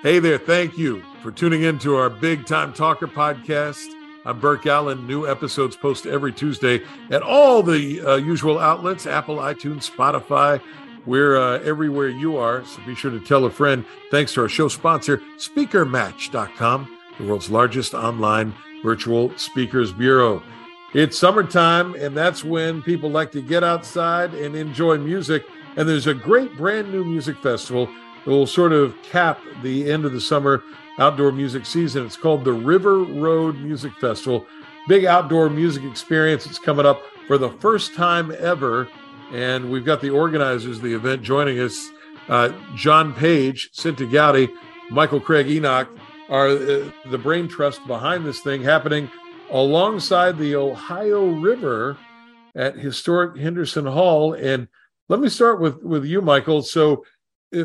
Hey there, thank you for tuning in to our Big Time Talker podcast. I'm Burke Allen. New episodes post every Tuesday at all the uh, usual outlets Apple, iTunes, Spotify. We're uh, everywhere you are, so be sure to tell a friend. Thanks to our show sponsor, SpeakerMatch.com, the world's largest online virtual speakers bureau. It's summertime, and that's when people like to get outside and enjoy music. And there's a great brand new music festival will sort of cap the end of the summer outdoor music season. It's called the River Road Music Festival. Big outdoor music experience. It's coming up for the first time ever. And we've got the organizers of the event joining us uh, John Page, Cinta Gowdy, Michael Craig Enoch are uh, the brain trust behind this thing happening alongside the Ohio River at historic Henderson Hall. And let me start with, with you, Michael. So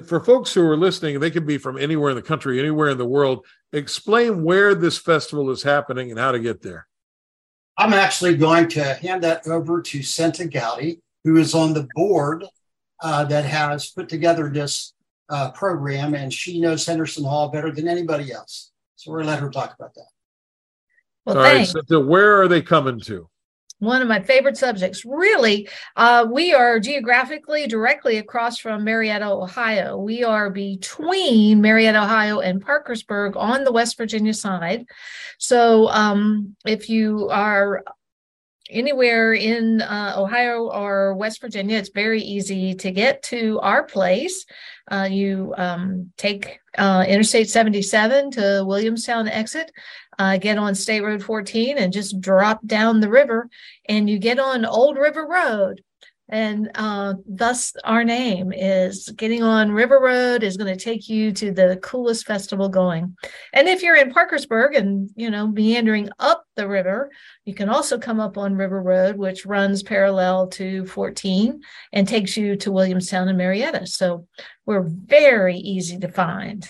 for folks who are listening, they can be from anywhere in the country, anywhere in the world. Explain where this festival is happening and how to get there. I'm actually going to hand that over to Cinta Gowdy, who is on the board uh, that has put together this uh, program, and she knows Henderson Hall better than anybody else. So we're going to let her talk about that. Well, All thanks. right, so where are they coming to? One of my favorite subjects. Really, uh, we are geographically directly across from Marietta, Ohio. We are between Marietta, Ohio, and Parkersburg on the West Virginia side. So, um, if you are anywhere in uh, Ohio or West Virginia, it's very easy to get to our place. Uh, you um, take uh, Interstate 77 to Williamstown exit, uh, get on State Road 14 and just drop down the river, and you get on Old River Road. And uh, thus, our name is getting on River Road is going to take you to the coolest festival going. And if you're in Parkersburg and you know meandering up the river, you can also come up on River Road, which runs parallel to 14 and takes you to Williamstown and Marietta. So we're very easy to find.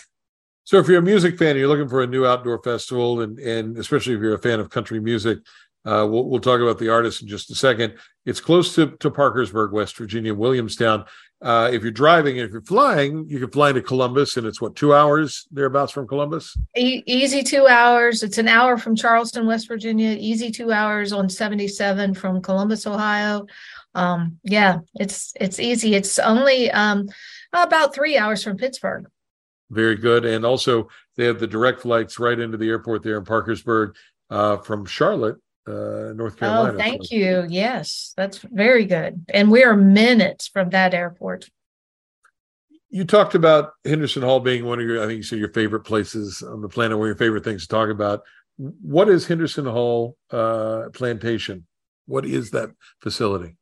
So if you're a music fan and you're looking for a new outdoor festival, and and especially if you're a fan of country music, uh, we'll we'll talk about the artist in just a second. It's close to to Parkersburg, West Virginia, Williamstown. Uh, if you're driving if you're flying, you can fly into Columbus, and it's what two hours thereabouts from Columbus. E- easy two hours. It's an hour from Charleston, West Virginia. Easy two hours on 77 from Columbus, Ohio. Um, yeah, it's it's easy. It's only um, about three hours from Pittsburgh very good. And also, they have the direct flights right into the airport there in Parkersburg uh, from Charlotte, uh, North Carolina. Oh, thank so. you. Yes, that's very good. And we are minutes from that airport. You talked about Henderson Hall being one of your, I think you said your favorite places on the planet, one of your favorite things to talk about. What is Henderson Hall uh, Plantation? What is that facility?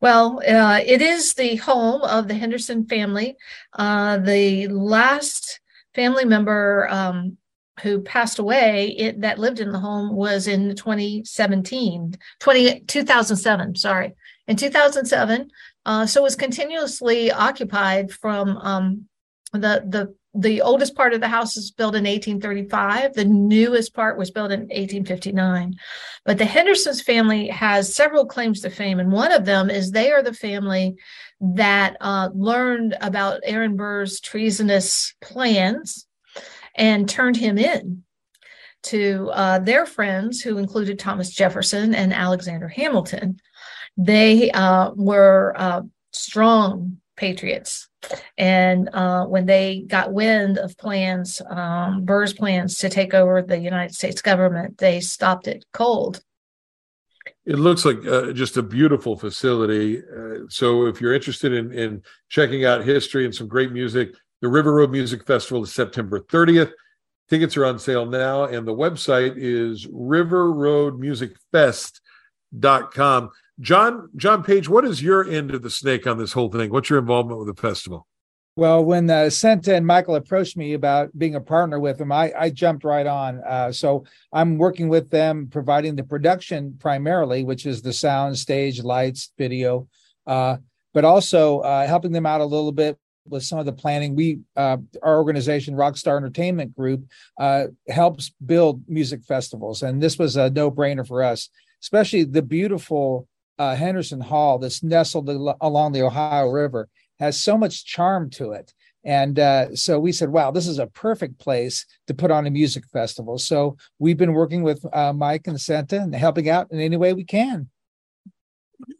Well, uh, it is the home of the Henderson family. Uh, the last family member um, who passed away it, that lived in the home was in 2017, 20, 2007, sorry. In 2007, uh, so it was continuously occupied from um, the, the the oldest part of the house is built in 1835. The newest part was built in 1859. But the Henderson's family has several claims to fame, and one of them is they are the family that uh, learned about Aaron Burr's treasonous plans and turned him in to uh, their friends, who included Thomas Jefferson and Alexander Hamilton. They uh, were uh, strong patriots and uh, when they got wind of plans, um, Burr's plans to take over the United States government, they stopped it cold. It looks like uh, just a beautiful facility. Uh, so, if you're interested in, in checking out history and some great music, the River Road Music Festival is September 30th. Tickets are on sale now, and the website is riverroadmusicfest.com. John John Page, what is your end of the snake on this whole thing? What's your involvement with the festival? Well, when uh, Cinta and Michael approached me about being a partner with them, I, I jumped right on. Uh, so I'm working with them, providing the production primarily, which is the sound, stage, lights, video, uh, but also uh, helping them out a little bit with some of the planning. We, uh, our organization, Rockstar Entertainment Group, uh, helps build music festivals, and this was a no-brainer for us, especially the beautiful uh, Henderson Hall that's nestled along the Ohio River has so much charm to it. And uh, so we said, wow, this is a perfect place to put on a music festival. So we've been working with uh, Mike and Cinta and helping out in any way we can.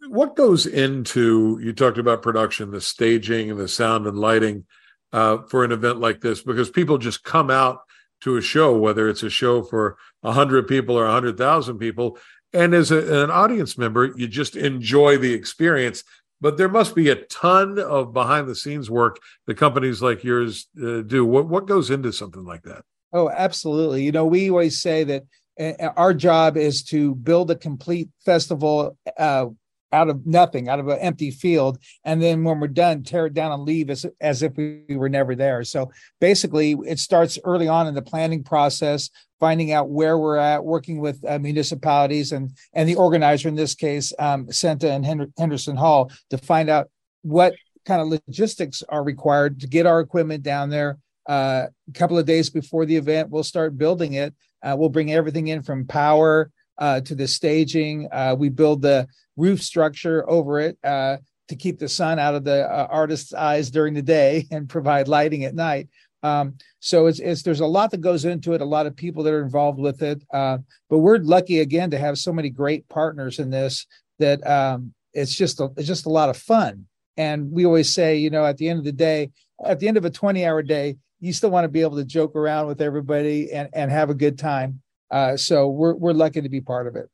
What goes into, you talked about production, the staging and the sound and lighting uh, for an event like this, because people just come out to a show, whether it's a show for 100 people or 100,000 people. And as a, an audience member, you just enjoy the experience but there must be a ton of behind the scenes work that companies like yours uh, do. What what goes into something like that? Oh, absolutely. You know, we always say that uh, our job is to build a complete festival uh, out of nothing, out of an empty field, and then when we're done, tear it down and leave as as if we were never there. So basically, it starts early on in the planning process finding out where we're at, working with uh, municipalities and and the organizer in this case, um, Cinta and Henderson Hall, to find out what kind of logistics are required to get our equipment down there. Uh, a couple of days before the event, we'll start building it. Uh, we'll bring everything in from power uh, to the staging. Uh, we build the roof structure over it uh, to keep the sun out of the artist's eyes during the day and provide lighting at night. Um, so it's, it's there's a lot that goes into it, a lot of people that are involved with it. Uh, but we're lucky again to have so many great partners in this that um, it's just a, it's just a lot of fun. And we always say, you know, at the end of the day, at the end of a 20 hour day, you still want to be able to joke around with everybody and, and have a good time. Uh, so we're we're lucky to be part of it.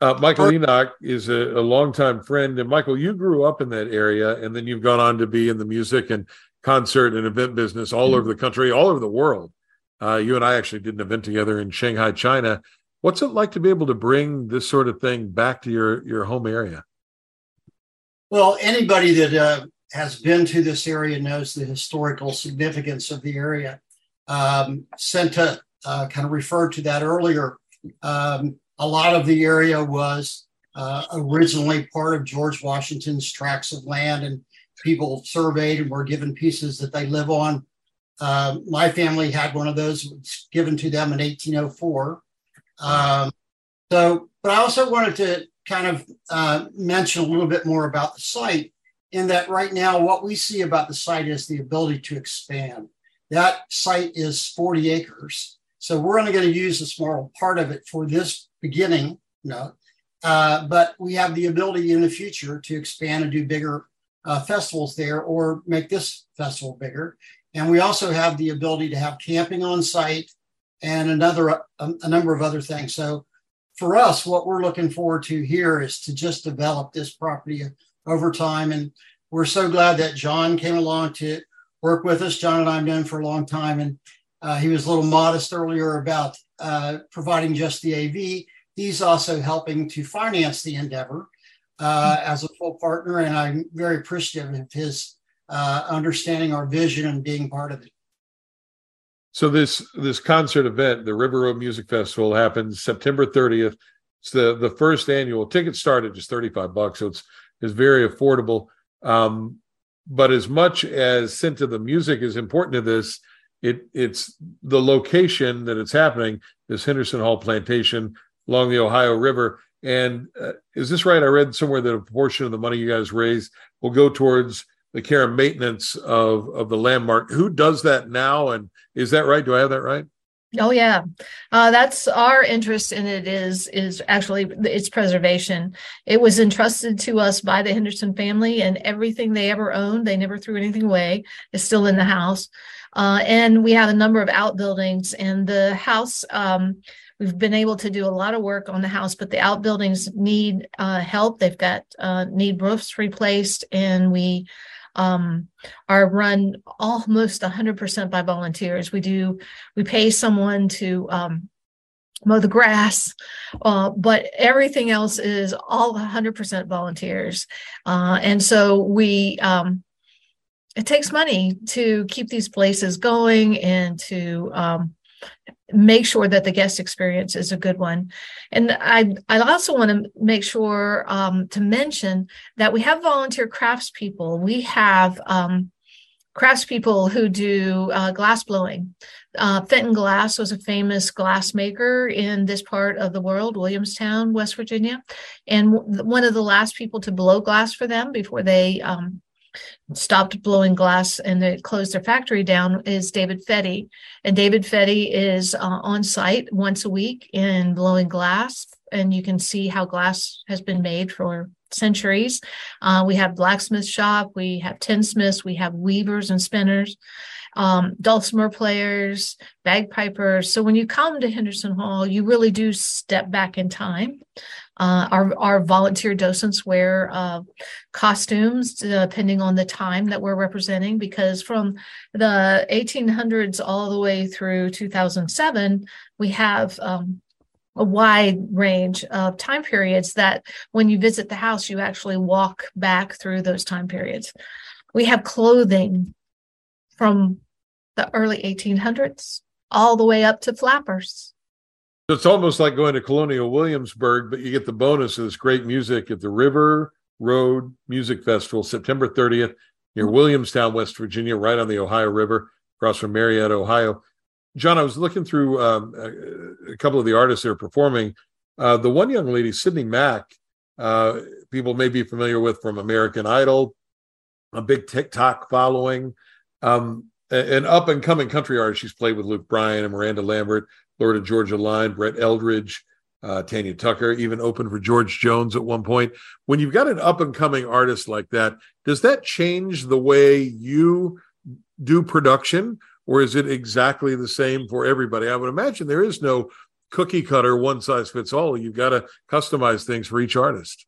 Uh, Michael Enoch is a, a longtime friend, and Michael, you grew up in that area, and then you've gone on to be in the music and concert and event business all mm-hmm. over the country, all over the world. Uh, you and I actually did an event together in Shanghai, China. What's it like to be able to bring this sort of thing back to your your home area? Well, anybody that uh, has been to this area knows the historical significance of the area. Um, Cinta uh, kind of referred to that earlier. Um, a lot of the area was uh, originally part of George Washington's tracts of land, and people surveyed and were given pieces that they live on. Uh, my family had one of those given to them in 1804. Um, so, but I also wanted to kind of uh, mention a little bit more about the site in that right now, what we see about the site is the ability to expand. That site is 40 acres. So we're only going to use a small part of it for this beginning, know, uh, but we have the ability in the future to expand and do bigger uh, festivals there or make this festival bigger. And we also have the ability to have camping on site and another a, a number of other things. So for us, what we're looking forward to here is to just develop this property over time. And we're so glad that John came along to work with us. John and I have known for a long time, and uh, he was a little modest earlier about uh, providing just the AV. He's also helping to finance the endeavor uh, as a full partner, and I'm very appreciative of his uh, understanding our vision and being part of it. So this this concert event, the River Road Music Festival, happens September 30th. It's the the first annual. Tickets start at just 35 bucks, so it's it's very affordable. Um, but as much as Cinta the music is important to this, it it's the location that it's happening. This Henderson Hall Plantation along the Ohio River and uh, is this right? I read somewhere that a portion of the money you guys raise will go towards the care and maintenance of of the landmark. Who does that now? And is that right? Do I have that right? Oh yeah, uh, that's our interest in it. Is is actually its preservation. It was entrusted to us by the Henderson family, and everything they ever owned, they never threw anything away. Is still in the house, uh, and we have a number of outbuildings. And the house um, We've been able to do a lot of work on the house, but the outbuildings need uh, help. They've got uh, need roofs replaced, and we um, are run almost 100% by volunteers. We do we pay someone to um, mow the grass, uh, but everything else is all 100% volunteers, uh, and so we. It takes money to keep these places going and to um, make sure that the guest experience is a good one. And I, I also want to make sure um, to mention that we have volunteer craftspeople. We have um, craftspeople who do uh, glass blowing. Uh, Fenton Glass was a famous glass maker in this part of the world, Williamstown, West Virginia, and w- one of the last people to blow glass for them before they um, stopped blowing glass and they closed their factory down is David Fetty. And David Fetty is uh, on site once a week in blowing glass. And you can see how glass has been made for centuries. Uh, we have blacksmith shop, we have tinsmiths, we have weavers and spinners, um, dulcimer players, bagpipers. So when you come to Henderson Hall, you really do step back in time. Uh, our, our volunteer docents wear uh, costumes depending on the time that we're representing, because from the 1800s all the way through 2007, we have um, a wide range of time periods that when you visit the house, you actually walk back through those time periods. We have clothing from the early 1800s all the way up to flappers. So it's almost like going to Colonial Williamsburg, but you get the bonus of this great music at the River Road Music Festival, September 30th, near Williamstown, West Virginia, right on the Ohio River, across from Marietta, Ohio. John, I was looking through um, a, a, couple of the artists that are performing. Uh, the one young lady, Sydney Mack, uh, people may be familiar with from American Idol, a big TikTok following, um, an up and coming country artist. She's played with Luke Bryan and Miranda Lambert, Florida Georgia Line, Brett Eldredge, uh, Tanya Tucker, even opened for George Jones at one point. When you've got an up and coming artist like that, does that change the way you do production? or is it exactly the same for everybody? I would imagine there is no cookie cutter, one size fits all. You've got to customize things for each artist.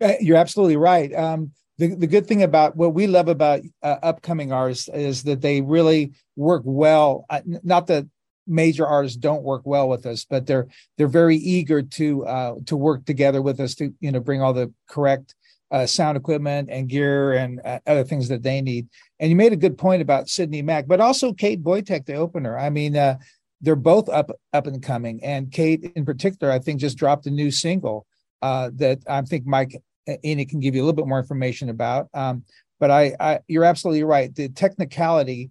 Uh, you're absolutely right. Um, the, the good thing about what we love about uh, upcoming artists is that they really work well. Uh, not that major artists don't work well with us, but they're they're very eager to uh, to work together with us to you know bring all the correct uh, sound equipment and gear and uh, other things that they need. And you made a good point about Sydney Mack, but also Kate Boytek, the opener. I mean, uh, they're both up up and coming, and Kate in particular, I think, just dropped a new single uh, that I think Mike Enoch can give you a little bit more information about. Um, but I, I, you're absolutely right. The technicality,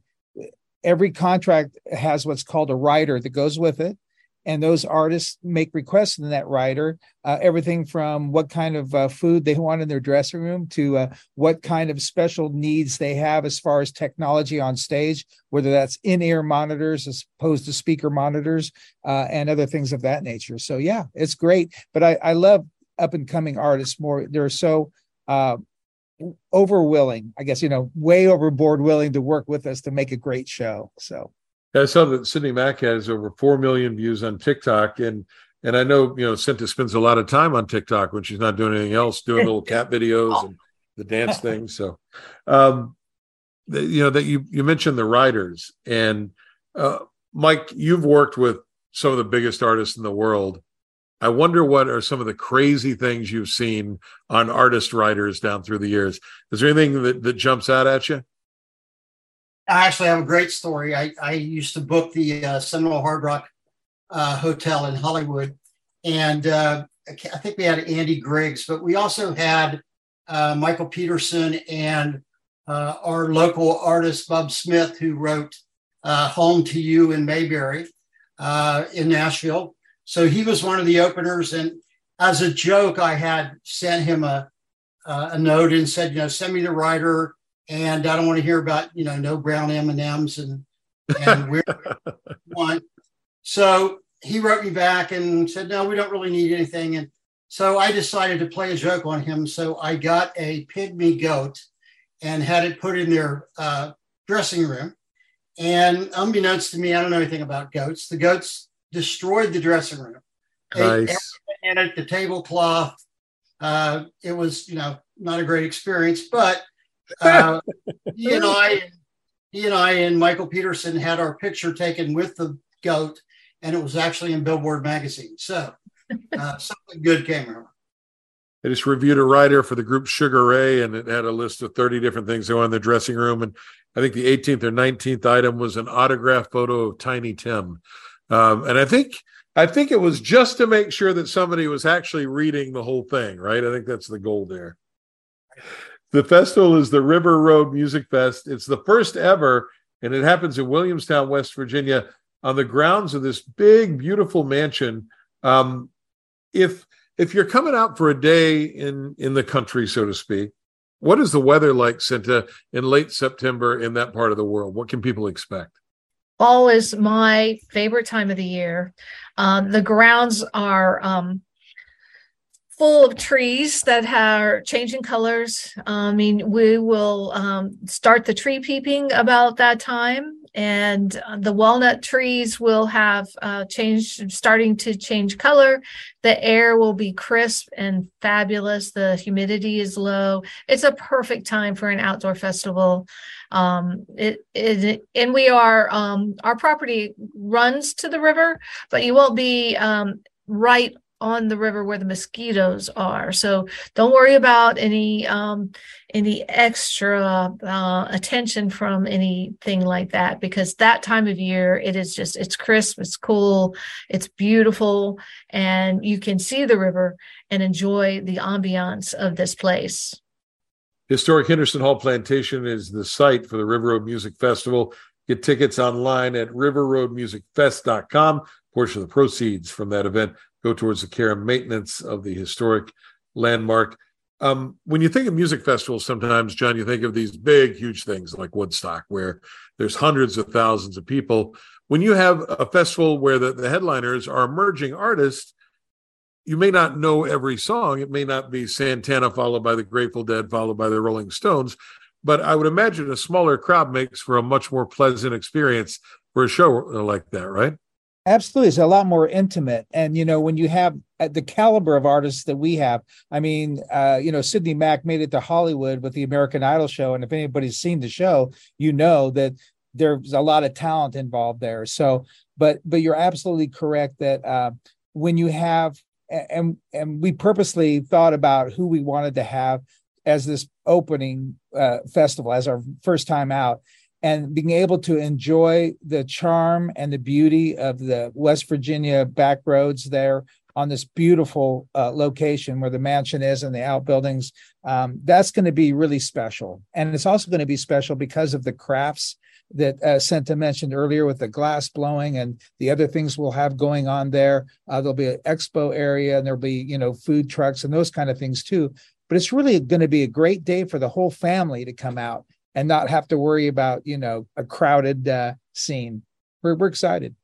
every contract has what's called a rider that goes with it. And those artists make requests in that rider uh, everything from what kind of uh, food they want in their dressing room to uh, what kind of special needs they have as far as technology on stage whether that's in-ear monitors as opposed to speaker monitors uh, and other things of that nature. So yeah it's great. But i, I love up and coming artists more. They're so uh, over willing i guess you know way overboard willing to work with us to make a great show so I saw that Sydney Mack has over four million views on TikTok, and and I know you know Cinta spends a lot of time on TikTok when she's not doing anything else, doing little cat videos and the dance things. So, um, the, you know that you you mentioned the riders, and uh, Mike, you've worked with some of the biggest artists in the world. I wonder what are some of the crazy things you've seen on artist riders down through the years. Is there anything that, that jumps out at you? I actually have a great story. I, I used to book the uh, Seminole Hard Rock uh, Hotel in Hollywood, and uh, I think we had Andy Griggs, but we also had uh, Michael Peterson and uh, our local artist Bob Smith, who wrote uh, "Home to You" in Mayberry in Nashville. So he was one of the openers, and as a joke, I had sent him a a note and said, you know, send me the rider and I don't want to hear about you know no brown M and and where want. So he wrote me back and said, no, we don't really need anything. And so I decided to play a joke on him. So I got a pygmy goat and had it put in their uh, dressing room. And unbeknownst to me, I don't know anything about goats. The goats destroyed the dressing room. Nice. And at the tablecloth, uh, it was you know not a great experience, but uh, he and I, he and I and Michael Peterson had our picture taken with the goat, and it was actually in Billboard magazine. So uh, something good came out. I just reviewed a rider for the group Sugar Ray, and it had a list of 30 different things they want in the dressing room. And I think the 18th or 19th item was an autograph photo of Tiny Tim. Um, and I think I think it was just to make sure that somebody was actually reading the whole thing, right? I think that's the goal there. The festival is the River Road Music Fest. It's the first ever, and it happens in Williamstown, West Virginia, on the grounds of this big, beautiful mansion. Um, if if you're coming out for a day in in the country, so to speak, What is the weather like, Cinta, in late September in that part of the world? What can people expect? Fall is my favorite time of the year. Um, the grounds are um, full of trees that are changing colors. I mean, we will um, start the tree peeping about that time, and the walnut trees will have uh, changed, starting to change color. The air will be crisp and fabulous. The humidity is low. It's a perfect time for an outdoor festival. Um, it, it and we are um, our property runs to the river, but you won't be um, right on the river where the mosquitoes are. So don't worry about any um, any extra uh, attention from anything like that because that time of year it is just it's crisp, it's cool, it's beautiful, and you can see the river and enjoy the ambiance of this place. Historic Henderson Hall Plantation is the site for the River Road Music Festival. Get tickets online at riverroadmusicfest.com. Portion of the proceeds from that event go towards the care and maintenance of the historic landmark. Um, when you think of music festivals, sometimes, John, you think of these big, huge things like Woodstock, where there's hundreds of thousands of people. When you have a festival where the, the headliners are emerging artists, you may not know every song. It may not be Santana followed by the Grateful Dead, followed by the Rolling Stones. But I would imagine a smaller crowd makes for a much more pleasant experience for a show like that, right? Absolutely. It's a lot more intimate. And, you know, when you have uh, the caliber of artists that we have, I mean, uh, you know, Sydney Mack made it to Hollywood with the American Idol show. And if anybody's seen the show, you know that there's a lot of talent involved there. So, but, but you're absolutely correct that uh, when you have, and, and we purposely thought about who we wanted to have as this opening uh, festival, as our first time out and being able to enjoy the charm and the beauty of the West Virginia back roads there on this beautiful uh, location where the mansion is and the outbuildings. Um, that's going to be really special. And it's also going to be special because of the crafts that uh, mentioned earlier with the glass blowing and the other things we'll have going on there. Uh, there'll be an expo area and there'll be, you know, food trucks and those kind of things too. But it's really going to be a great day for the whole family to come out and not have to worry about you know a crowded uh, scene. We're we're excited.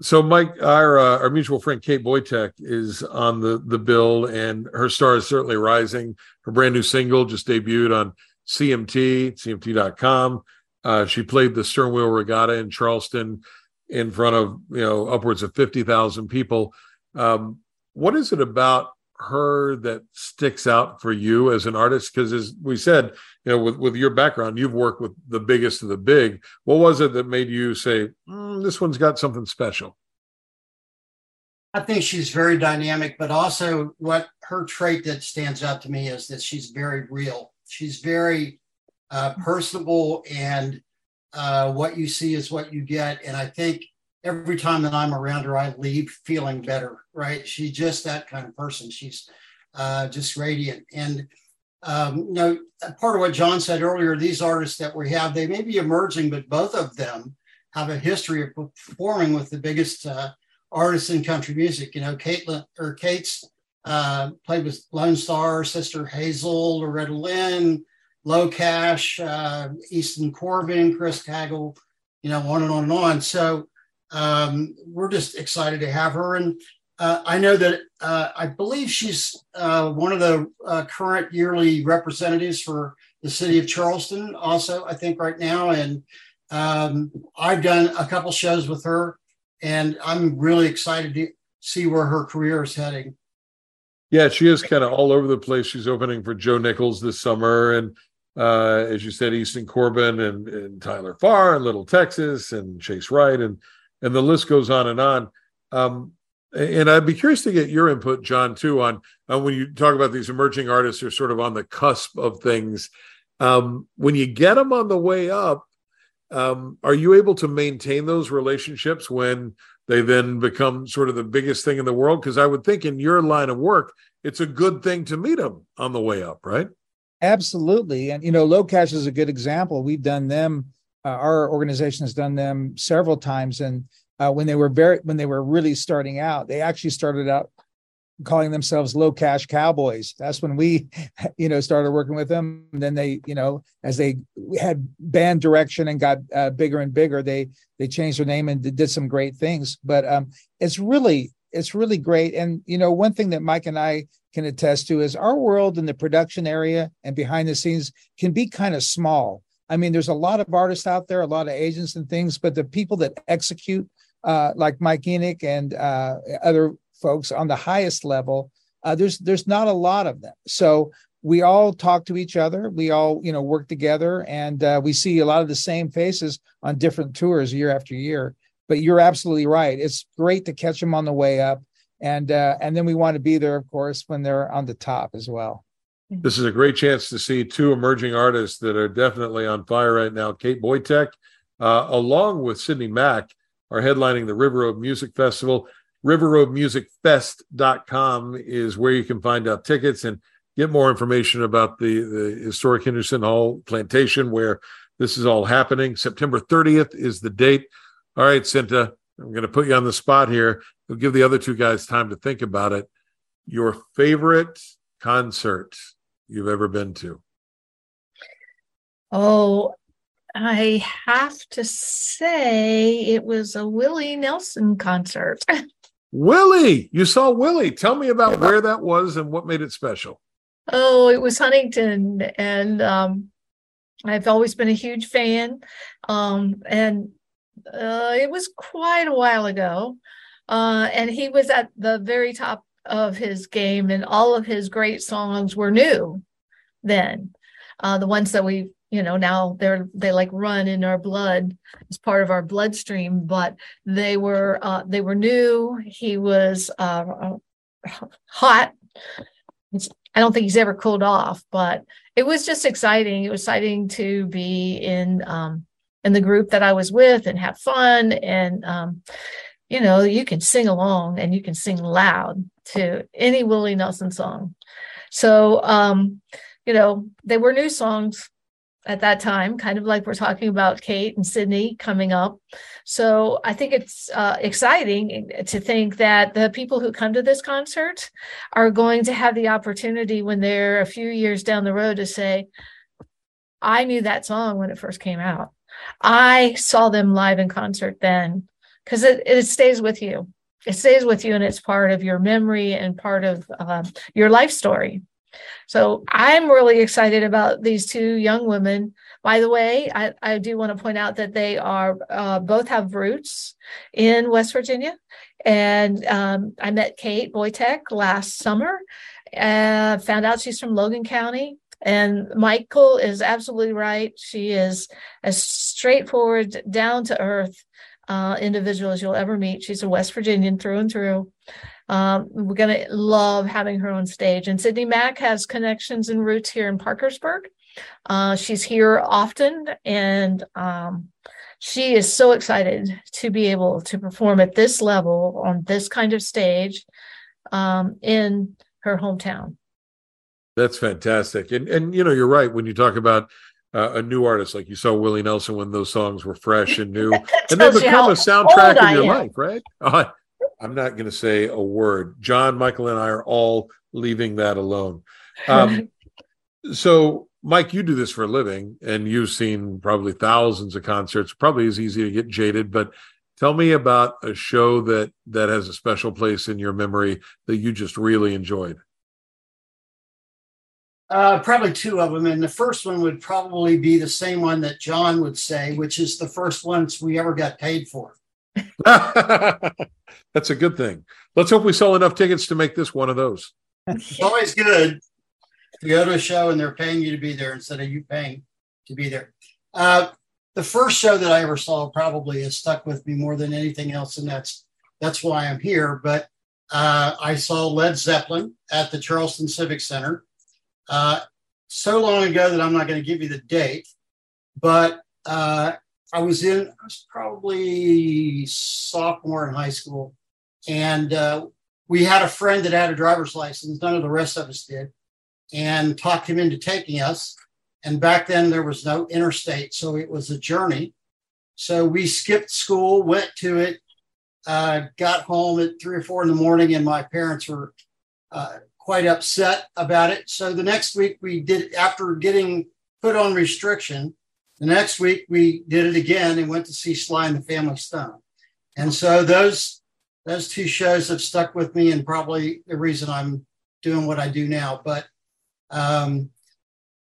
So, Mike, our uh, our mutual friend Kate Boytek is on the the bill, and her star is certainly rising. Her brand new single just debuted on CMT, CMT.com. Uh, she played the Sternwheel Regatta in Charleston in front of you know upwards of fifty thousand people. Um, what is it about her that sticks out for you as an artist? Because as we said, you know, with, with your background, you've worked with the biggest of the big. What was it that made you say, mm, this one's got something special? I think she's very dynamic, but also what her trait that stands out to me is that she's very real. She's very uh, personable, and uh, what you see is what you get. And I think every time that I'm around her, I leave feeling better, right? She's just that kind of person. She's uh, just radiant. And, um, you know, part of what John said earlier, these artists that we have, they may be emerging, but both of them have a history of performing with the biggest uh, artists in country music. You know, Caitlin or Kate's uh, played with Lonestar, Sister Hazel, Loretta Lynn, LoCash, uh, Easton Corbin, Chris Cagle, you know, on and on and on. So um, we're just excited to have her. And uh, I know that uh, I believe she's uh, one of the uh, current yearly representatives for the city of Charleston, also, I think, right now. And um, I've done a couple shows with her, and I'm really excited to see where her career is heading. Yeah, she is kind of all over the place. She's opening for Joe Nichols this summer, and uh, as you said, Easton Corbin and, and Tyler Farr and Little Texas and Chase Wright and and the list goes on and on. Um, and I'd be curious to get your input, John, too, on, on when you talk about these emerging artists who are sort of on the cusp of things. Um, when you get them on the way up, um, are you able to maintain those relationships when they then become sort of the biggest thing in the world? Because I would think in your line of work, it's a good thing to meet them on the way up, right? Absolutely. And, you know, LoCash is a good example. We've done them uh, our organization has done them several times, and uh, when they were very when they were really starting out, they actually started out calling themselves LoCash Cowboys. That's when we, you know, started working with them. And then they, you know, as they had band direction and got uh, bigger and bigger, they they changed their name and did some great things. But um, it's really it's really great. And you know, one thing that Mike and I can attest to is our world in the production area and behind the scenes can be kind of small. I mean, there's a lot of artists out there, a lot of agents and things, but the people that execute, uh, like Mike Enoch and uh, other folks on the highest level, uh, there's there's not a lot of them. So we all talk to each other. We all you know work together, and uh, we see a lot of the same faces on different tours year after year. But you're absolutely right. It's great to catch them on the way up, and uh, and then we want to be there, of course, when they're on the top as well. This is a great chance to see two emerging artists that are definitely on fire right now. Kate Boytek, uh, along with Sydney Mack, are headlining the River Road Music Festival. RiverRoadMusicFest.com is where you can find out tickets and get more information about the, the historic Henderson Hall plantation where this is all happening. September 30th is the date. All right, Cinta, I'm going to put you on the spot here. We'll give the other two guys time to think about it. Your favorite concert you've ever been to? Oh, I have to say it was a Willie Nelson concert. Willie, you saw Willie. Tell me about where that was and what made it special. Oh, it was Huntington, and um, I've always been a huge fan. Um, and uh, it was quite a while ago, uh, and he was at the very top of his game, and all of his great songs were new then. Uh, the ones that we you know now they're they like run in our blood as part of our bloodstream but they were uh, they were new. He was uh, hot. I don't think he's ever cooled off but it was just exciting. It was exciting to be in um, in the group that i was with and have fun and um, you know you can sing along and you can sing loud to any willie nelson song so um, you know they were new songs at that time, kind of like we're talking about Kate and Sydney coming up. So I think it's uh, exciting to think that the people who come to this concert are going to have the opportunity when they're a few years down the road to say, I knew that song when it first came out. I saw them live in concert then because it, it stays with you. It stays with you and it's part of your memory and part of uh, your life story. So I'm really excited about these two young women. By the way, I, I do want to point out that they are uh, both have roots in West Virginia. And um, I met Kate Boytek last summer and found out she's from Logan County. And Michael is absolutely right. She is as straightforward, down to earth uh, individual as you'll ever meet. She's a West Virginian through and through. Um, we're going to love having her on stage. And Sydney Mack has connections and roots here in Parkersburg. Uh, she's here often, and um, she is so excited to be able to perform at this level on this kind of stage um, in her hometown. That's fantastic, and and you know you're right when you talk about uh, a new artist like you saw Willie Nelson when those songs were fresh and new, and they become a soundtrack in your life, right? Uh, I'm not going to say a word. John, Michael, and I are all leaving that alone. Um, so, Mike, you do this for a living, and you've seen probably thousands of concerts. Probably is easy to get jaded, but tell me about a show that that has a special place in your memory that you just really enjoyed. Uh, probably two of them, and the first one would probably be the same one that John would say, which is the first ones we ever got paid for. That's a good thing. Let's hope we sell enough tickets to make this one of those. It's always good to go to a show and they're paying you to be there instead of you paying to be there. Uh, the first show that I ever saw probably has stuck with me more than anything else, and that's that's why I'm here. But uh, I saw Led Zeppelin at the Charleston Civic Center uh, so long ago that I'm not going to give you the date, but uh, I was in, I was probably sophomore in high school, and uh, we had a friend that had a driver's license. None of the rest of us did, and talked him into taking us. And back then there was no interstate, so it was a journey. So we skipped school, went to it, uh, got home at three or four in the morning, and my parents were uh, quite upset about it. So the next week we did, after getting put on restriction, the next week we did it again and went to see Sly and the Family Stone. And so those those two shows have stuck with me and probably the reason I'm doing what I do now. But um,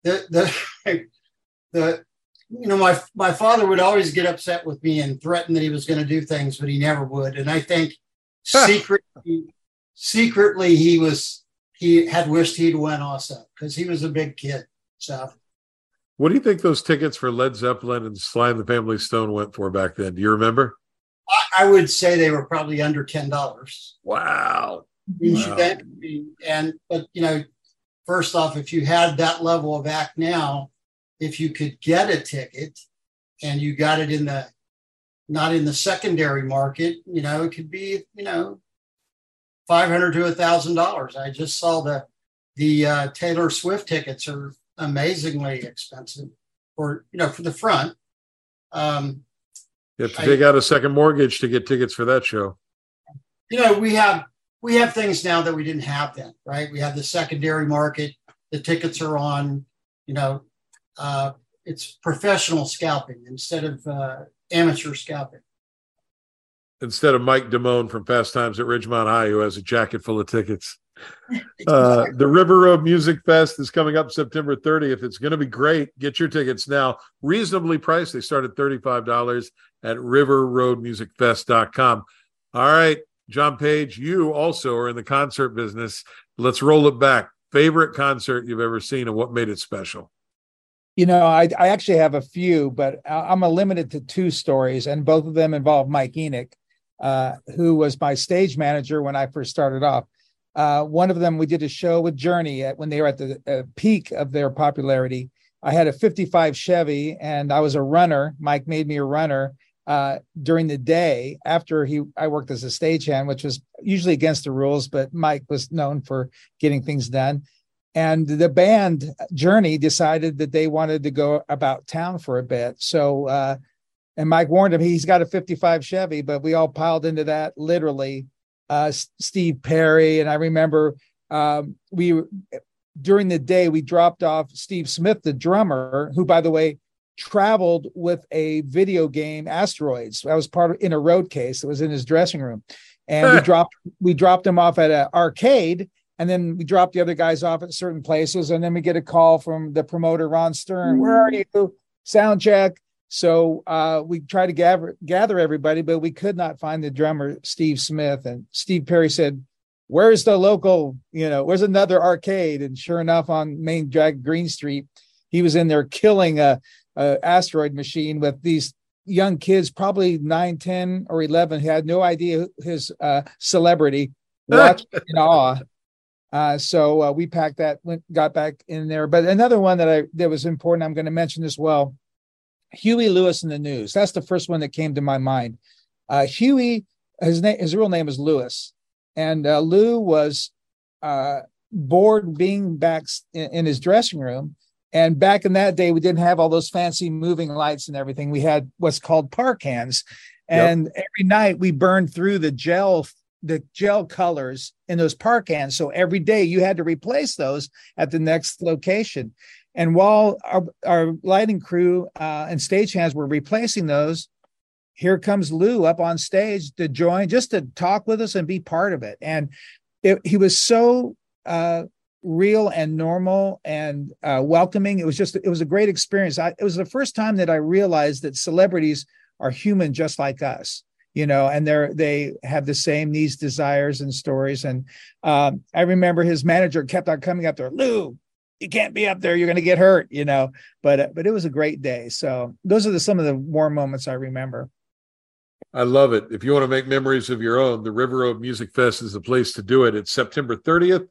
the the the you know my my father would always get upset with me and threaten that he was going to do things, but he never would. And I think secretly secretly he was he had wished he'd went also because he was a big kid. So. What do you think those tickets for Led Zeppelin and Sly and the Family Stone went for back then? Do you remember? I would say they were probably under ten dollars. Wow. wow. And but you know, first off, if you had that level of act now, if you could get a ticket and you got it in the not in the secondary market, you know, it could be, you know, five hundred to a thousand dollars. I just saw the the uh, Taylor Swift tickets are amazingly expensive for you know for the front. Um, you have to take out a second mortgage to get tickets for that show. You know, we have we have things now that we didn't have then, right? We have the secondary market. The tickets are on, you know, uh, it's professional scalping instead of uh, amateur scalping. Instead of Mike Damone from Fast Times at Ridgemont High, who has a jacket full of tickets. Uh, the River Road Music Fest is coming up September 30th. It's going to be great. Get your tickets now. Reasonably priced. They start at $35 at riverroadmusicfest.com. All right. John Page, you also are in the concert business. Let's roll it back. Favorite concert you've ever seen and what made it special? You know, I, I actually have a few, but I'm limited to two stories, and both of them involve Mike Enoch, uh, who was my stage manager when I first started off. Uh, one of them, we did a show with Journey at, when they were at the uh, peak of their popularity. I had a 55 Chevy and I was a runner. Mike made me a runner uh, during the day after he I worked as a stagehand, which was usually against the rules, but Mike was known for getting things done. And the band Journey decided that they wanted to go about town for a bit. So uh, and Mike warned him he's got a 55 Chevy, but we all piled into that literally. Uh, Steve Perry, and I remember um, we during the day we dropped off Steve Smith, the drummer, who by the way traveled with a video game asteroids. I was part of in a road case. That was in his dressing room. And we dropped we dropped him off at an arcade and then we dropped the other guys off at certain places. And then we get a call from the promoter ron stern. Where are you? Sound check so uh, we tried to gather gather everybody but we could not find the drummer steve smith and steve perry said where's the local you know where's another arcade and sure enough on main drag green street he was in there killing a uh, asteroid machine with these young kids, probably 9, 10, or 11, who had no idea his uh, celebrity, watched in awe. Uh, so uh, we packed that, went, got back in there. But another one that I that was important, I'm going to mention as well. Huey Lewis and the News. That's the first one that came to my mind. Uh, Huey, his name, his real name is Lewis, and uh, Lou was uh, bored being back in, in his dressing room and back in that day, we didn't have all those fancy moving lights and everything. We had what's called PAR cans, And yep. every night we burned through the gel, the gel colors in those PAR cans. So every day you had to replace those at the next location. And while our, our lighting crew uh, and stagehands were replacing those, here comes Lou up on stage to join, just to talk with us and be part of it. And it, he was so uh, real and normal and uh, welcoming. It was just it was a great experience. I, it was the first time that I realized that celebrities are human just like us, you know, and they're they have the same needs, desires, and stories. And um, I remember his manager kept on coming up there, Lou. You can't be up there. You're going to get hurt, you know. But uh, but it was a great day. So those are the, some of the warm moments I remember. I love it. If you want to make memories of your own, the River Road Music Fest is the place to do it. It's September 30th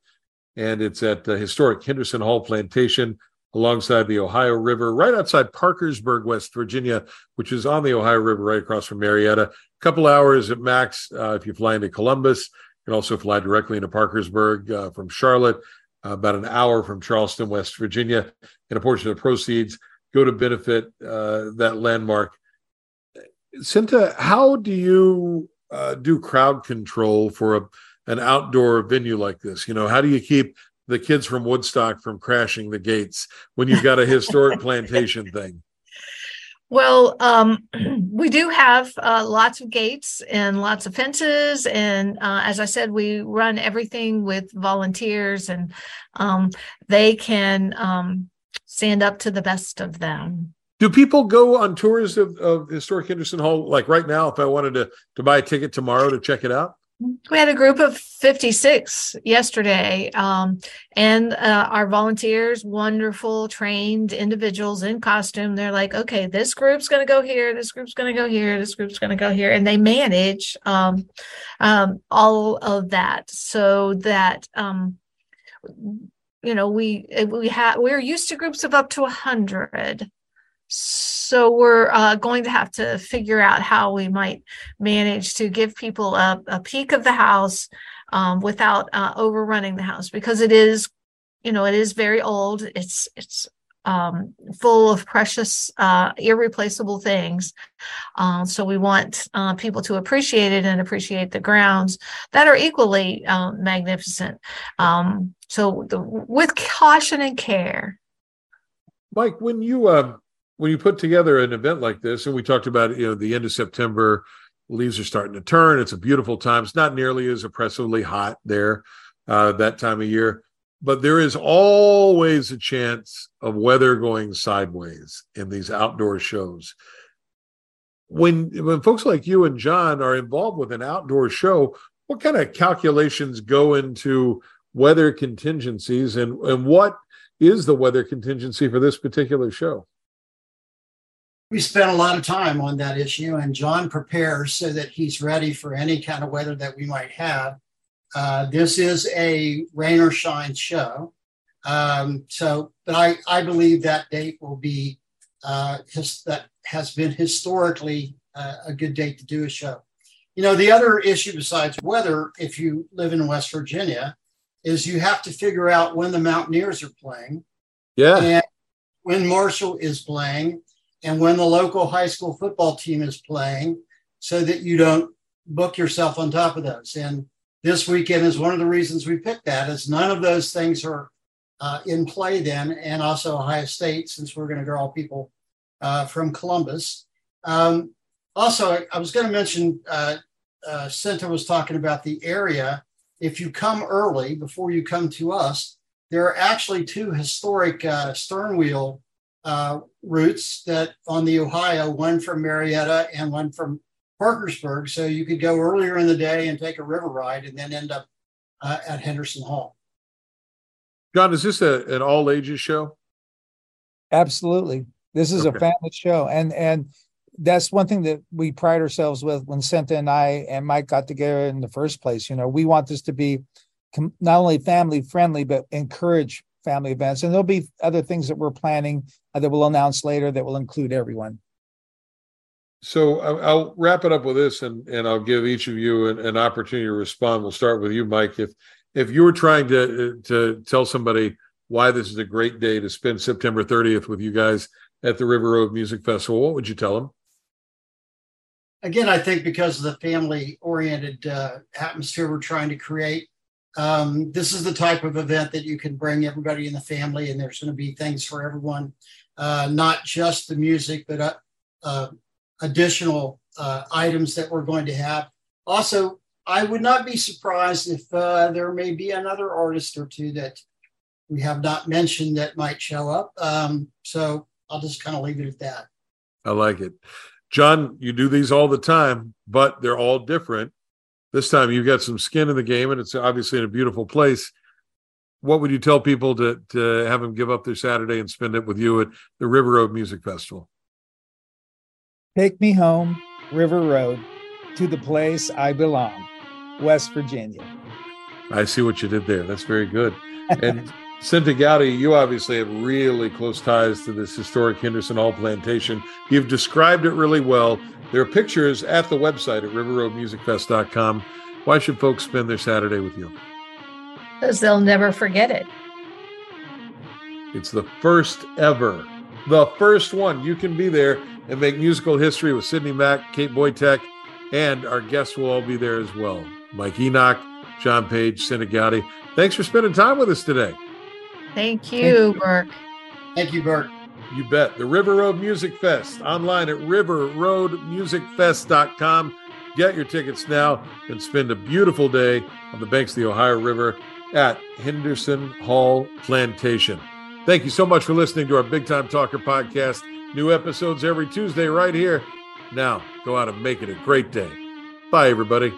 and it's at uh, historic Henderson Hall Plantation alongside the Ohio River, right outside Parkersburg, West Virginia, which is on the Ohio River, right across from Marietta. A couple hours at max uh, if you fly into Columbus. You can also fly directly into Parkersburg uh, from Charlotte, uh, about an hour from Charleston, West Virginia. And a portion of the proceeds go to benefit uh, that landmark. Cinta, how do you uh, do crowd control for a an outdoor venue like this? You know, how do you keep the kids from Woodstock from crashing the gates when you've got a historic plantation thing? Well, um, we do have uh, lots of gates and lots of fences. And uh, as I said, we run everything with volunteers, and um, they can um, stand up to the best of them. Do people go on tours of, of historic Henderson Hall? Like right now, if I wanted to to buy a ticket tomorrow to check it out? We had a group of 56 yesterday, um, and uh, our volunteers, wonderful, trained individuals in costume. They're like, okay, this group's going to go here, this group's going to go here, this group's going to go here, and they manage um, um, all of that so that um, you know we we have we're used to groups of up to a hundred so we're uh, going to have to figure out how we might manage to give people a, a peek of the house um, without uh, overrunning the house because it is, you know, it is very old. It's it's um, full of precious, uh, irreplaceable things. Uh, so we want uh, people to appreciate it and appreciate the grounds that are equally um, magnificent. Um, so the, with caution and care. Mike, when you uh, when you put together an event like this, and we talked about you know the end of September, leaves are starting to turn. It's a beautiful time. It's not nearly as oppressively hot there uh, that time of year, but there is always a chance of weather going sideways in these outdoor shows. When when folks like you and John are involved with an outdoor show, what kind of calculations go into weather contingencies, and and what is the weather contingency for this particular show? We spent a lot of time on that issue, and John prepares so that he's ready for any kind of weather that we might have. Uh, this is a rain or shine show. Um, so, but I, I believe that date will be uh, his, that has been historically uh, a good date to do a show. You know, the other issue besides weather, if you live in West Virginia, is you have to figure out when the Mountaineers are playing. Yeah. And when Marshall is playing and when the local high school football team is playing so that you don't book yourself on top of those. And this weekend is one of the reasons we picked that is none of those things are uh, in play then, and also Ohio State, since we're going to draw people uh, from Columbus. Um, also, I, I was going to mention, uh, uh, Cinta was talking about the area. If you come early before you come to us, there are actually two historic uh, stern wheel uh, routes that on the Ohio, one from Marietta and one from Parkersburg. So you could go earlier in the day and take a river ride and then end up uh, at Henderson Hall. John, is this a, an all ages show? Absolutely. This is okay. a family show. And and that's one thing that we pride ourselves with when Cinta and I and Mike got together in the first place. You know, we want this to be not only family friendly, but encourage family events. And there'll be other things that we're planning uh, that we'll announce later that will include everyone. So I'll wrap it up with this, and, and I'll give each of you an, an opportunity to respond. We'll start with you, Mike. If if you were trying to to tell somebody why this is a great day to spend September 30th with you guys at the River Road Music Festival, what would you tell them? Again, I think because of the family oriented uh, atmosphere we're trying to create, um, this is the type of event that you can bring everybody in the family, and there's going to be things for everyone, uh, not just the music, but uh, uh, additional uh, items that we're going to have. Also, I would not be surprised if uh, there may be another artist or two that we have not mentioned that might show up. Um, so I'll just kind of leave it at that. I like it. John, you do these all the time, but they're all different. This time you've got some skin in the game, and it's obviously in a beautiful place. What would you tell people to to have them give up their Saturday and spend it with you at the River Road Music Festival? Take me home, River Road, to the place I belong, West Virginia. I see what you did there. That's very good. And Cinta Gowdy, you obviously have really close ties to this historic Henderson Hall plantation. You've described it really well. There are pictures at the website at riverroadmusicfest.com. Why should folks spend their Saturday with you? Because they'll never forget it. It's the first ever, the first one. You can be there and make musical history with Sydney Mack, Kate Boytek, and our guests will all be there as well. Mike Enoch, John Page, Cinta Gowdy. Thanks for spending time with us today. Thank you, Burke. Thank you, Burke. You bet. The River Road Music Fest online at riverroadmusicfest.com. Get your tickets now and spend a beautiful day on the banks of the Ohio River at Henderson Hall Plantation. Thank you so much for listening to our Big Time Talker podcast. New episodes every Tuesday right here. Now, go out and make it a great day. Bye, everybody.